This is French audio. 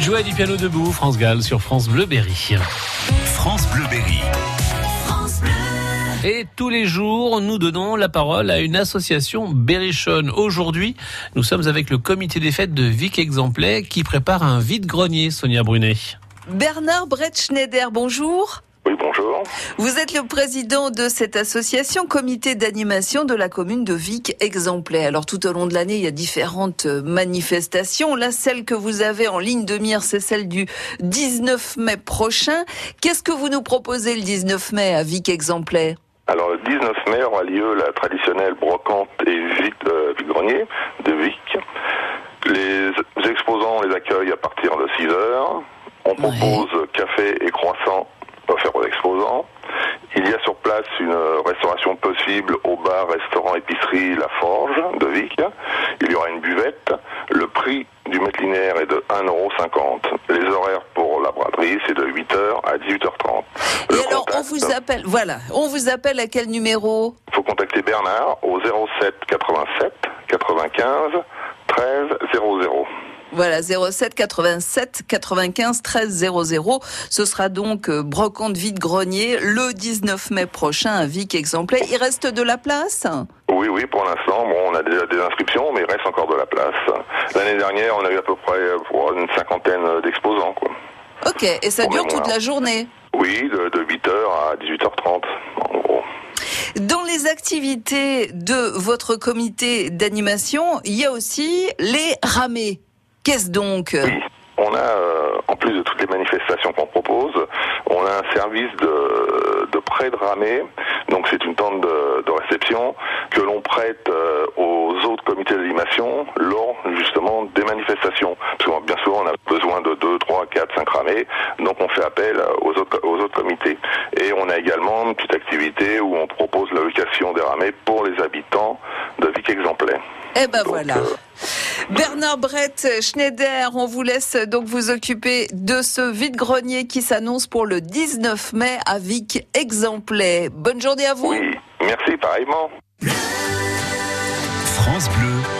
duet du piano debout, France Gall sur France Bleu Berry. France Bleu Berry. Et tous les jours, nous donnons la parole à une association berrichonne. Aujourd'hui, nous sommes avec le comité des fêtes de Vic Exemplet qui prépare un vide-grenier, Sonia Brunet. Bernard Brett-Schneider, bonjour. Bonjour. Vous êtes le président de cette association, comité d'animation de la commune de Vic Exemplet. Alors tout au long de l'année, il y a différentes manifestations. Là, celle que vous avez en ligne de mire, c'est celle du 19 mai prochain. Qu'est-ce que vous nous proposez le 19 mai à Vic Exemplet Alors, le 19 mai aura lieu la traditionnelle brocante et vide euh, vide-grenier de Vic. Les exposants les accueillent à partir de 6 heures. On propose café et croissants offerts aux exposants. Il y a sur place une restauration possible au bar, restaurant, épicerie La Forge de Vic. Il y aura une buvette. Le prix du mètre linéaire est de 1,50€. Les horaires pour la braderie, c'est de 8h à 18h30. Et alors, on vous appelle, voilà, on vous appelle à quel numéro? Il faut contacter Bernard au 07 87 95 13 00. Voilà, 07 87 95 13 00. Ce sera donc euh, brocante vide grenier le 19 mai prochain à Vic Exemplet. Il reste de la place? Oui, oui, pour l'instant, bon, on a déjà des inscriptions, mais il reste encore de la place. L'année dernière, on a eu à peu près euh, une cinquantaine d'exposants, quoi. Ok, et ça dure toute la journée? Oui, de, de 8h à 18h30, en gros. Dans les activités de votre comité d'animation, il y a aussi les ramés. Qu'est-ce donc Oui, on a, euh, en plus de toutes les manifestations qu'on propose, on a un service de, de prêt de ramée. Donc c'est une tente de, de réception que l'on prête euh, aux autres comités d'animation lors justement des manifestations. Parce que bien souvent on a besoin de 2, 3, 4, 5 ramées, donc on fait appel aux autres, aux autres comités. Et on a également une petite activité où on propose la location des ramées pour les habitants de Vic Exemplaire. Eh ben Donc, voilà. euh, Bernard Brett Schneider, on vous laisse donc vous occuper de ce vide-grenier qui s'annonce pour le 19 mai à Vic Exemplet. Bonne journée à vous. oui, merci pareillement. France Bleu